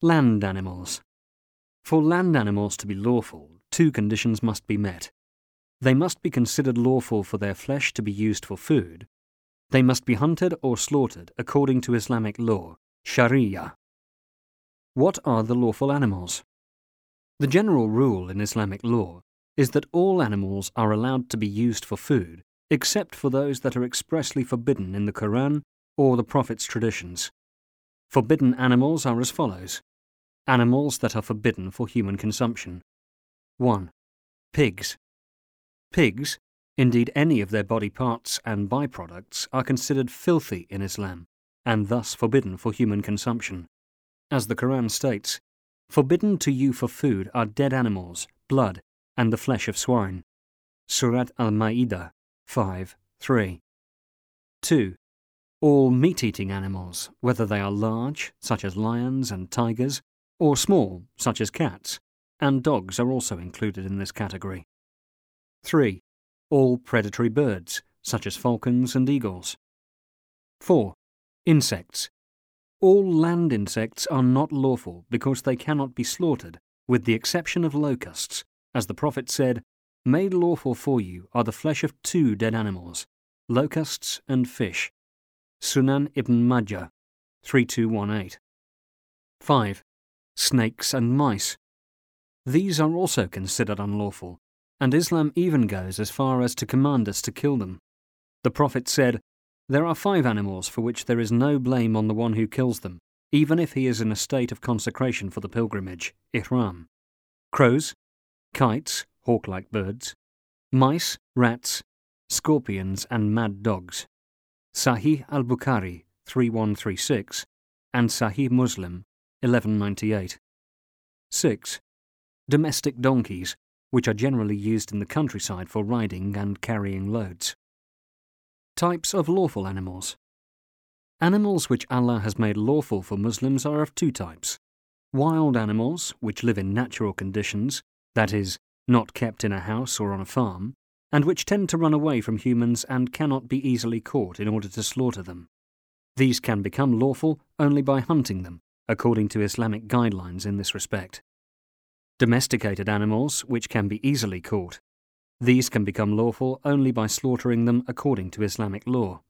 Land animals. For land animals to be lawful, two conditions must be met. They must be considered lawful for their flesh to be used for food. They must be hunted or slaughtered according to Islamic law, Sharia. What are the lawful animals? The general rule in Islamic law is that all animals are allowed to be used for food, except for those that are expressly forbidden in the Quran or the Prophet's traditions. Forbidden animals are as follows Animals that are forbidden for human consumption. 1. Pigs. Pigs, indeed any of their body parts and byproducts, are considered filthy in Islam, and thus forbidden for human consumption. As the Quran states, Forbidden to you for food are dead animals, blood, and the flesh of swine. Surat Al Ma'idah 5 3. 2. All meat eating animals, whether they are large, such as lions and tigers, or small, such as cats, and dogs are also included in this category. 3. All predatory birds, such as falcons and eagles. 4. Insects. All land insects are not lawful because they cannot be slaughtered, with the exception of locusts, as the Prophet said, Made lawful for you are the flesh of two dead animals, locusts and fish. Sunan ibn Majah, 3218. 5 snakes, and mice. These are also considered unlawful, and Islam even goes as far as to command us to kill them. The Prophet said, There are five animals for which there is no blame on the one who kills them, even if he is in a state of consecration for the pilgrimage, ihram. Crows, kites, hawk like birds, mice, rats, scorpions, and mad dogs. Sahih al Bukhari 3136 and Sahih Muslim 1198. 6. Domestic donkeys, which are generally used in the countryside for riding and carrying loads. Types of lawful animals. Animals which Allah has made lawful for Muslims are of two types. Wild animals, which live in natural conditions, that is, not kept in a house or on a farm, and which tend to run away from humans and cannot be easily caught in order to slaughter them. These can become lawful only by hunting them, according to Islamic guidelines in this respect. Domesticated animals, which can be easily caught. These can become lawful only by slaughtering them according to Islamic law.